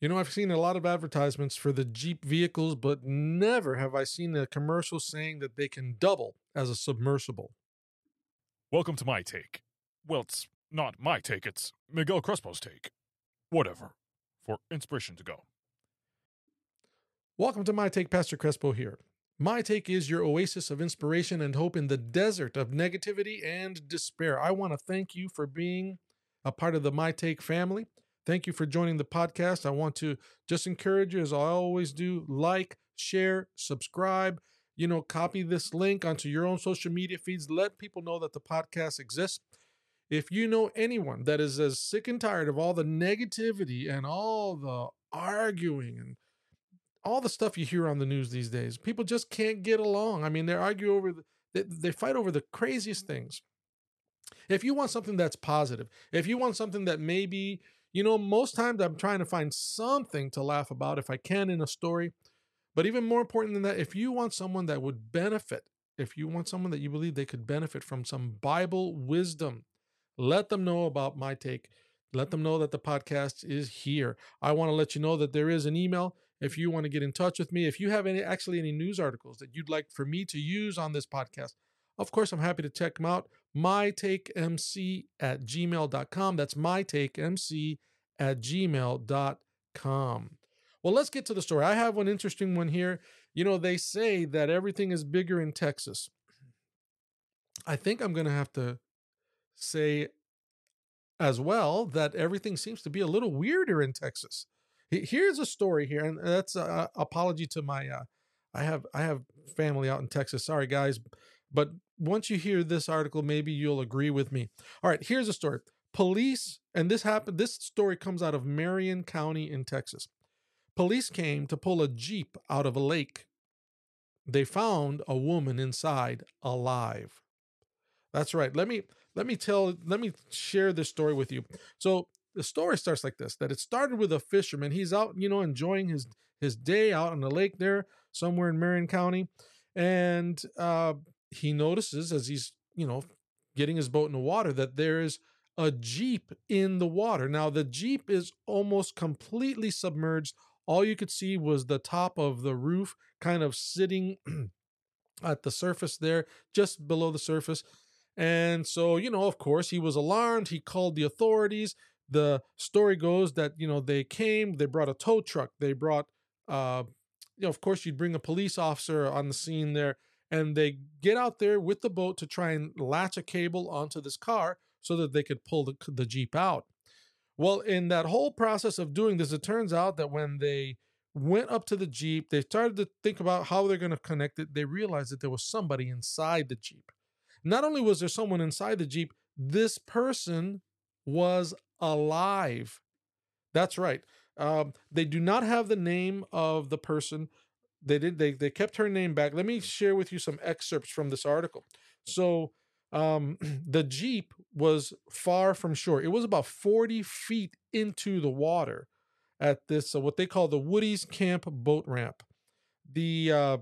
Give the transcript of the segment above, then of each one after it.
You know, I've seen a lot of advertisements for the Jeep vehicles, but never have I seen a commercial saying that they can double as a submersible. Welcome to my take. Well, it's not my take, it's Miguel Crespo's take. Whatever. For inspiration to go. Welcome to My Take, Pastor Crespo here. My Take is your oasis of inspiration and hope in the desert of negativity and despair. I want to thank you for being a part of the My Take family. Thank you for joining the podcast. I want to just encourage you, as I always do, like, share, subscribe. You know, copy this link onto your own social media feeds. Let people know that the podcast exists. If you know anyone that is as sick and tired of all the negativity and all the arguing and all the stuff you hear on the news these days, people just can't get along. I mean, they argue over, the, they, they fight over the craziest things. If you want something that's positive, if you want something that maybe you know, most times I'm trying to find something to laugh about if I can in a story. But even more important than that, if you want someone that would benefit, if you want someone that you believe they could benefit from some Bible wisdom, let them know about my take. Let them know that the podcast is here. I want to let you know that there is an email if you want to get in touch with me. If you have any actually any news articles that you'd like for me to use on this podcast, of course, I'm happy to check them out mytakemc at gmail.com. That's mytakemc at gmail.com. Well, let's get to the story. I have one interesting one here. You know, they say that everything is bigger in Texas. I think I'm going to have to say as well that everything seems to be a little weirder in Texas. Here's a story here, and that's a apology to my. Uh, I have I have family out in Texas. Sorry, guys, but once you hear this article, maybe you'll agree with me. All right, here's a story. Police, and this happened, this story comes out of Marion County in Texas. Police came to pull a Jeep out of a lake. They found a woman inside alive. That's right. Let me let me tell let me share this story with you. So the story starts like this that it started with a fisherman. He's out, you know, enjoying his his day out on the lake there somewhere in Marion County. And uh he notices as he's, you know, getting his boat in the water that there is a Jeep in the water. Now, the Jeep is almost completely submerged. All you could see was the top of the roof kind of sitting at the surface there, just below the surface. And so, you know, of course, he was alarmed. He called the authorities. The story goes that, you know, they came, they brought a tow truck, they brought, uh, you know, of course, you'd bring a police officer on the scene there and they get out there with the boat to try and latch a cable onto this car so that they could pull the, the Jeep out. Well, in that whole process of doing this, it turns out that when they went up to the Jeep, they started to think about how they're going to connect it. They realized that there was somebody inside the Jeep. Not only was there someone inside the Jeep, this person was alive. That's right. Um, they do not have the name of the person, they did they they kept her name back. Let me share with you some excerpts from this article. So um, the Jeep was far from shore. It was about 40 feet into the water at this uh, what they call the Woody's Camp boat ramp. The uh,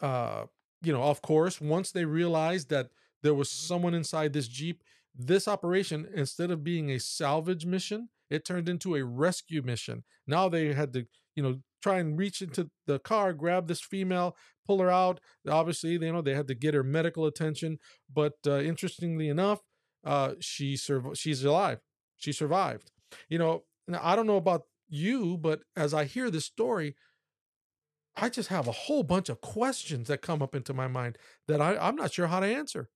uh, you know, of course, once they realized that there was someone inside this Jeep, this operation, instead of being a salvage mission, it turned into a rescue mission. Now they had to, you know, try and reach into the car, grab this female, pull her out. Obviously, you know, they had to get her medical attention. But uh, interestingly enough, uh, she she's alive. She survived. You know, now I don't know about you, but as I hear this story, I just have a whole bunch of questions that come up into my mind that I, I'm not sure how to answer.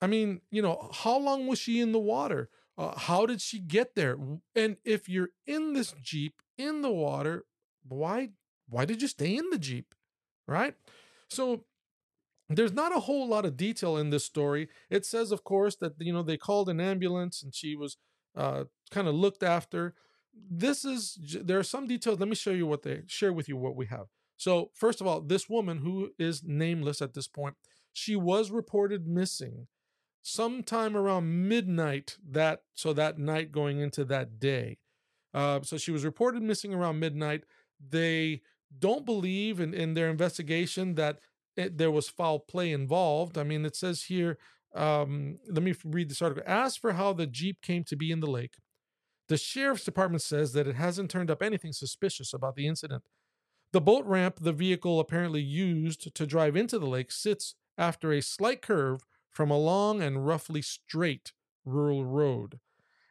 I mean, you know, how long was she in the water? Uh, how did she get there? And if you're in this Jeep in the water, why why did you stay in the Jeep? Right? So there's not a whole lot of detail in this story. It says, of course, that you know they called an ambulance and she was uh, kind of looked after. This is there are some details. Let me show you what they share with you what we have. So first of all, this woman who is nameless at this point, she was reported missing sometime around midnight that so that night going into that day. Uh, so she was reported missing around midnight. They don't believe in, in their investigation that it, there was foul play involved. I mean, it says here, um, let me read this article. As for how the Jeep came to be in the lake, The sheriff's department says that it hasn't turned up anything suspicious about the incident. The boat ramp the vehicle apparently used to drive into the lake sits after a slight curve from a long and roughly straight rural road.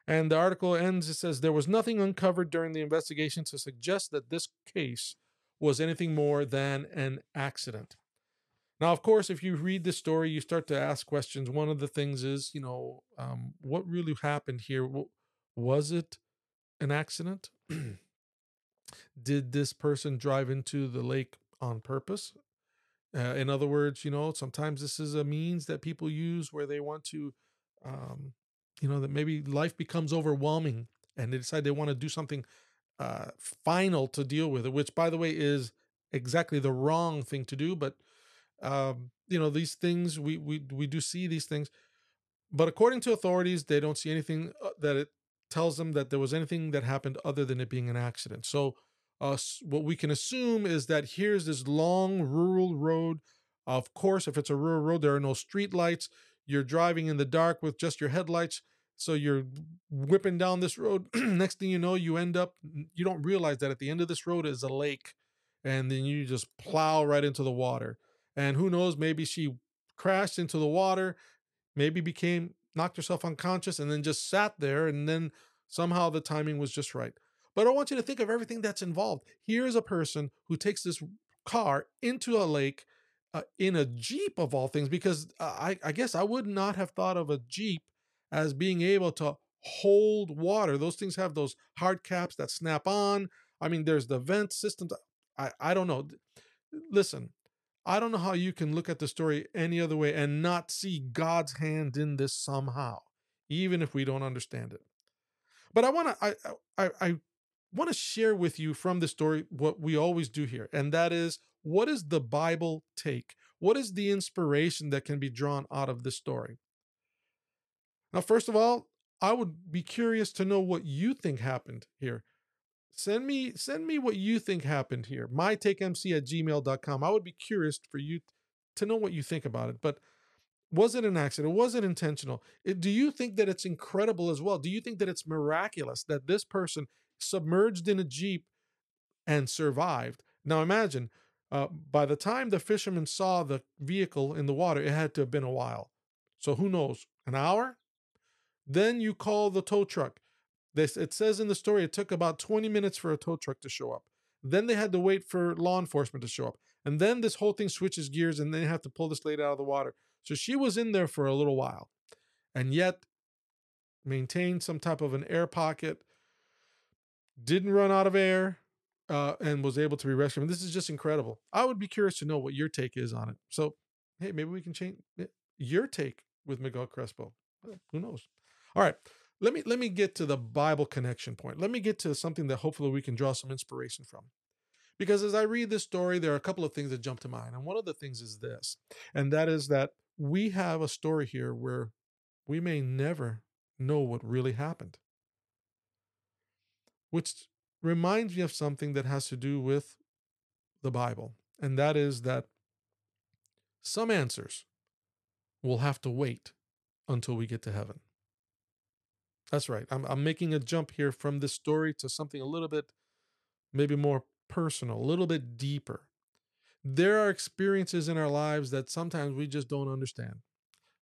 And the article ends it says there was nothing uncovered during the investigation to suggest that this case was anything more than an accident. Now, of course, if you read the story, you start to ask questions. One of the things is, you know, um, what really happened here? Was it an accident? Did this person drive into the lake on purpose? Uh, in other words, you know, sometimes this is a means that people use where they want to, um, you know, that maybe life becomes overwhelming and they decide they want to do something uh, final to deal with it, which, by the way, is exactly the wrong thing to do. But um, you know, these things we we we do see these things, but according to authorities, they don't see anything uh, that it tells them that there was anything that happened other than it being an accident. So, uh, what we can assume is that here's this long rural road. Of course, if it's a rural road, there are no street lights. You're driving in the dark with just your headlights. So you're whipping down this road. Next thing you know, you end up, you don't realize that at the end of this road is a lake. And then you just plow right into the water. And who knows, maybe she crashed into the water, maybe became, knocked herself unconscious, and then just sat there. And then somehow the timing was just right. But I want you to think of everything that's involved. Here's a person who takes this car into a lake uh, in a Jeep, of all things, because I, I guess I would not have thought of a Jeep as being able to hold water. Those things have those hard caps that snap on. I mean, there's the vent systems. I, I don't know. Listen, I don't know how you can look at the story any other way and not see God's hand in this somehow, even if we don't understand it. But I want to I I, I want to share with you from the story what we always do here, and that is what is the Bible take? What is the inspiration that can be drawn out of this story? Now, first of all, I would be curious to know what you think happened here. Send me send me what you think happened here. mytakemc at gmail.com. I would be curious for you to know what you think about it. But was it an accident? Was it intentional? do you think that it's incredible as well? Do you think that it's miraculous that this person submerged in a Jeep and survived? Now imagine, uh, by the time the fishermen saw the vehicle in the water, it had to have been a while. So who knows? An hour? Then you call the tow truck. This it says in the story it took about 20 minutes for a tow truck to show up. Then they had to wait for law enforcement to show up. And then this whole thing switches gears and they have to pull this lady out of the water. So she was in there for a little while. And yet maintained some type of an air pocket, didn't run out of air, uh, and was able to be rescued. This is just incredible. I would be curious to know what your take is on it. So, hey, maybe we can change your take with Miguel Crespo. Who knows? All right. Let me let me get to the Bible connection point. Let me get to something that hopefully we can draw some inspiration from. Because as I read this story, there are a couple of things that jump to mind. And one of the things is this, and that is that we have a story here where we may never know what really happened. Which reminds me of something that has to do with the Bible, and that is that some answers will have to wait until we get to heaven. That's right. I'm, I'm making a jump here from this story to something a little bit, maybe more personal, a little bit deeper. There are experiences in our lives that sometimes we just don't understand.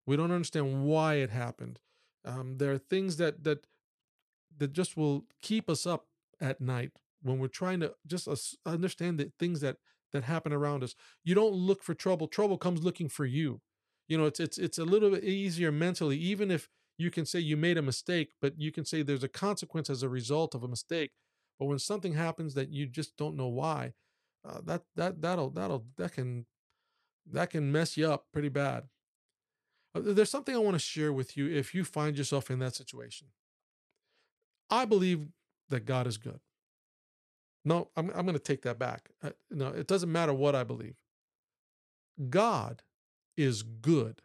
We don't understand why it happened. Um, there are things that that that just will keep us up at night when we're trying to just understand the things that that happen around us. You don't look for trouble; trouble comes looking for you. You know, it's it's it's a little bit easier mentally, even if you can say you made a mistake, but you can say there's a consequence as a result of a mistake. But when something happens that you just don't know why, uh, that that that'll that'll that can that can mess you up pretty bad. Uh, there's something I want to share with you if you find yourself in that situation. I believe that God is good. No, I'm I'm going to take that back. Uh, no, it doesn't matter what I believe. God is good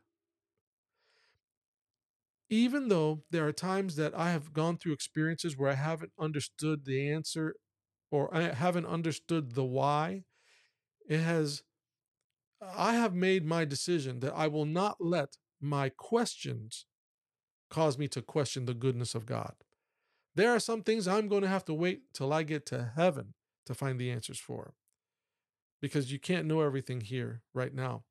even though there are times that I have gone through experiences where I haven't understood the answer or I haven't understood the why, it has, I have made my decision that I will not let my questions cause me to question the goodness of God. There are some things I'm going to have to wait till I get to heaven to find the answers for because you can't know everything here right now.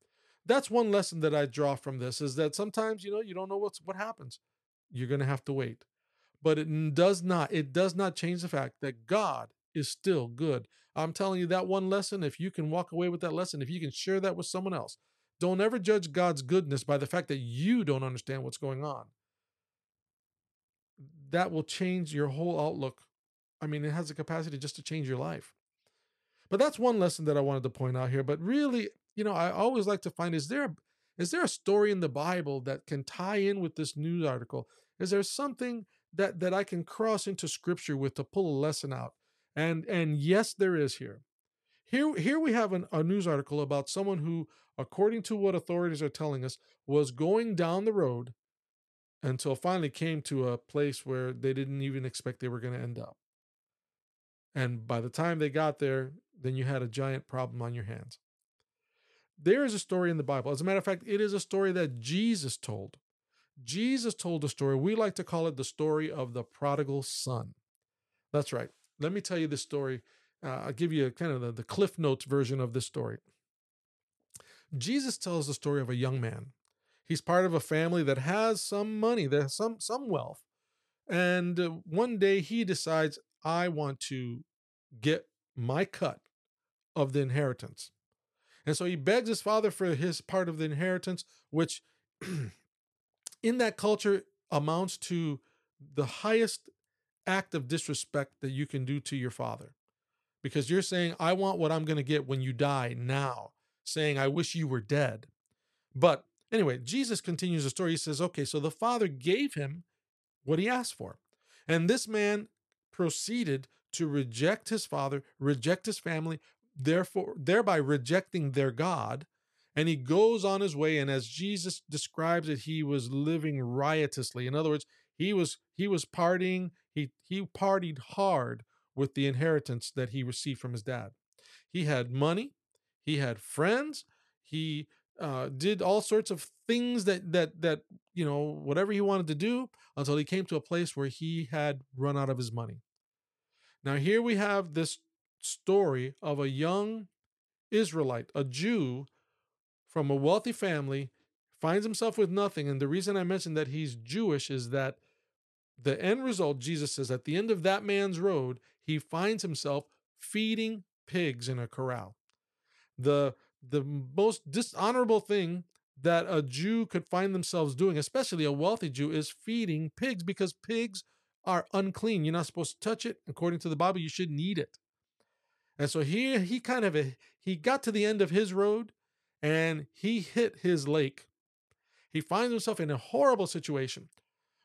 That's one lesson that I draw from this is that sometimes, you know, you don't know what's what happens. You're going to have to wait. But it does not it does not change the fact that God is still good. I'm telling you that one lesson, if you can walk away with that lesson, if you can share that with someone else, don't ever judge God's goodness by the fact that you don't understand what's going on. That will change your whole outlook. I mean, it has the capacity just to change your life. But that's one lesson that I wanted to point out here. But really, you know, I always like to find is there is there a story in the Bible that can tie in with this news article? Is there something that that I can cross into scripture with to pull a lesson out? And and yes, there is here. Here here we have an, a news article about someone who, according to what authorities are telling us, was going down the road until finally came to a place where they didn't even expect they were going to end up. And by the time they got there, then you had a giant problem on your hands. There is a story in the Bible. As a matter of fact, it is a story that Jesus told. Jesus told a story. We like to call it the story of the prodigal son. That's right. Let me tell you this story. Uh, I'll give you a, kind of the, the Cliff Notes version of this story. Jesus tells the story of a young man. He's part of a family that has some money, that has some some wealth, and uh, one day he decides, I want to get my cut of the inheritance. And so he begs his father for his part of the inheritance, which in that culture amounts to the highest act of disrespect that you can do to your father. Because you're saying, I want what I'm going to get when you die now, saying, I wish you were dead. But anyway, Jesus continues the story. He says, Okay, so the father gave him what he asked for. And this man proceeded to reject his father, reject his family, therefore thereby rejecting their God. And he goes on his way, and as Jesus describes it, he was living riotously. In other words, he was he was partying, he he partied hard with the inheritance that he received from his dad. He had money, he had friends, he uh, did all sorts of things that that that you know whatever he wanted to do until he came to a place where he had run out of his money. Now, here we have this story of a young Israelite, a Jew from a wealthy family, finds himself with nothing. And the reason I mentioned that he's Jewish is that the end result, Jesus says, at the end of that man's road, he finds himself feeding pigs in a corral. The the most dishonorable thing that a Jew could find themselves doing, especially a wealthy Jew, is feeding pigs because pigs are unclean. You're not supposed to touch it. According to the Bible, you shouldn't eat it. And so here he kind of eh, he got to the end of his road and he hit his lake. He finds himself in a horrible situation.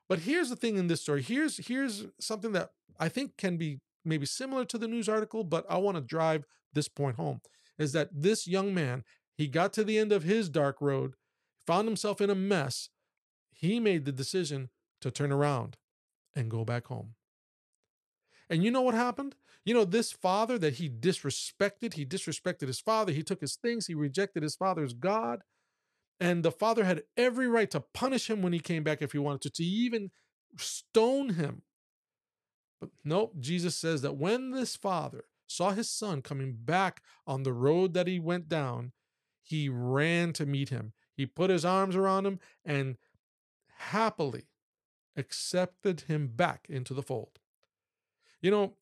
But here's the thing in this story. Here's here's something that I think can be maybe similar to the news article, but I want to drive this point home. Is that this young man, he got to the end of his dark road, found himself in a mess. He made the decision to turn around and go back home. And you know what happened? You know, this father that he disrespected, he disrespected his father, he took his things, he rejected his father's God. And the father had every right to punish him when he came back if he wanted to, to even stone him. But nope, Jesus says that when this father saw his son coming back on the road that he went down, he ran to meet him. He put his arms around him and happily accepted him back into the fold. You know,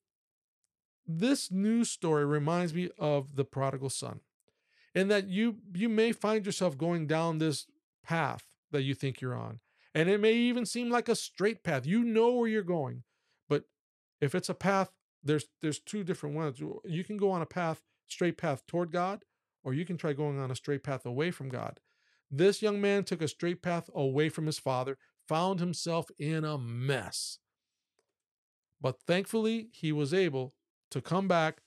this news story reminds me of the prodigal son in that you you may find yourself going down this path that you think you're on and it may even seem like a straight path you know where you're going but if it's a path there's there's two different ones you can go on a path straight path toward god or you can try going on a straight path away from god this young man took a straight path away from his father found himself in a mess. But thankfully, he was able to come back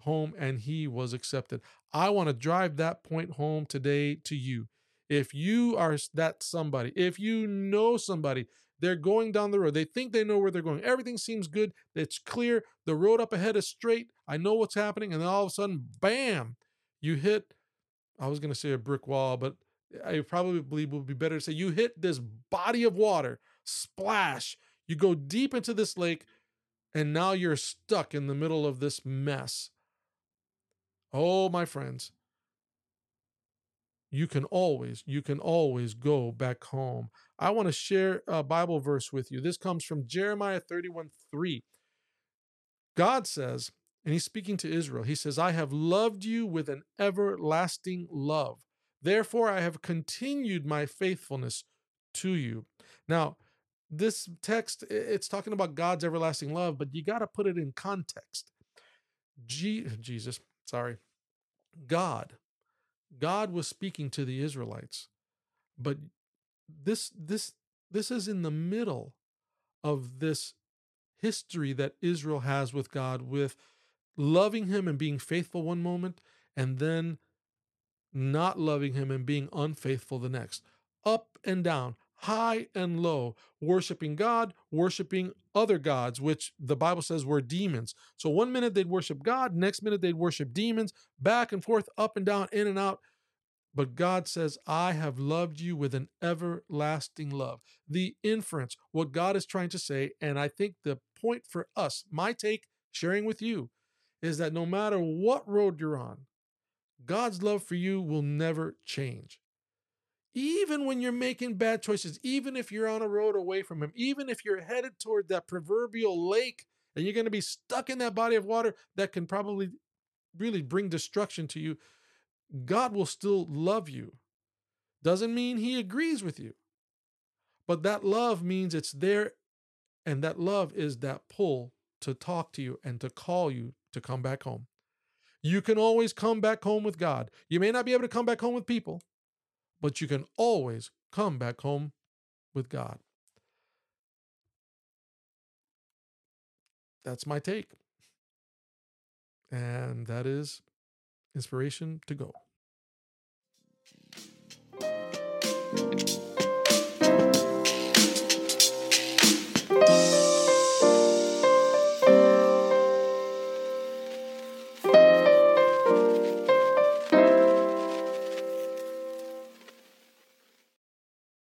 home and he was accepted. I want to drive that point home today to you. If you are that somebody, if you know somebody, they're going down the road, they think they know where they're going, everything seems good, it's clear, the road up ahead is straight, I know what's happening, and then all of a sudden, bam, you hit, I was going to say a brick wall, but I probably believe it would be better to say you hit this body of water, splash, You go deep into this lake, and now you're stuck in the middle of this mess. Oh, my friends, you can always, you can always go back home. I want to share a Bible verse with you. This comes from Jeremiah 31 3. God says, and he's speaking to Israel, he says, I have loved you with an everlasting love. Therefore, I have continued my faithfulness to you. Now, this text, it's talking about God's everlasting love, but you got to put it in context. G- Jesus, sorry. God, God was speaking to the Israelites, but this, this, this is in the middle of this history that Israel has with God, with loving Him and being faithful one moment, and then not loving Him and being unfaithful the next. Up and down, high and low, worshiping God, worshiping other gods, which the Bible says were demons. So one minute they'd worship God, next minute they'd worship demons, back and forth, up and down, in and out. But God says, I have loved you with an everlasting love. The inference, what God is trying to say, and I think the point for us, my take, sharing with you, is that no matter what road you're on, God's love for you will never change. Even when you're making bad choices, even if you're on a road away from Him, even if you're headed toward that proverbial lake and you're going to be stuck in that body of water that can probably really bring destruction to you, God will still love you. Doesn't mean He agrees with you, but that love means it's there, and that love is that pull to talk to you and to call you to come back home. You can always come back home with God. You may not be able to come back home with people, but you can always come back home with God. That's my take. And that is inspiration to go.